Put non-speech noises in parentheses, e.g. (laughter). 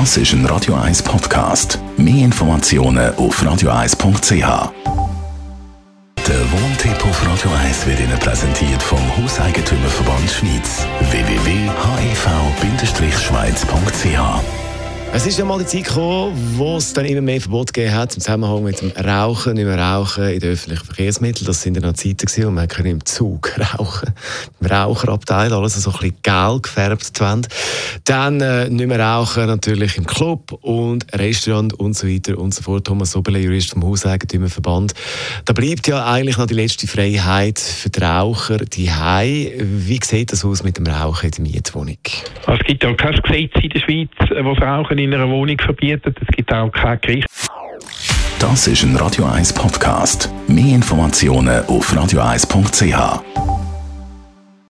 Das ist ein Radio 1 Podcast. Mehr Informationen auf radio1.ch. Der Wohntipp auf Radio 1 wird Ihnen präsentiert vom Hauseigentümerverband Schweiz. www.hev-schweiz.ch es ist ja mal die Zeit gekommen, wo es dann immer mehr Verbot gegeben hat im Zusammenhang mit dem Rauchen, nicht mehr Rauchen in den öffentlichen Verkehrsmitteln. Das sind dann noch Zeiten gewesen, und man konnte im Zug (laughs) rauchen. Im Raucherabteil, alles so ein bisschen gelb gefärbt. Dann äh, nicht mehr rauchen natürlich im Club und Restaurant und so weiter und so fort. Thomas Sobele, Jurist vom Hauseigentümerverband. Da bleibt ja eigentlich noch die letzte Freiheit für die Raucher, die Wie sieht das aus mit dem Rauchen in der Mietwohnung? Also es gibt ja kein Gesetz in der Schweiz, das Rauchen in einer Wohnung verbietet. Es gibt auch kein Gericht. Das ist ein Radio 1 Podcast. Mehr Informationen auf radio1.ch.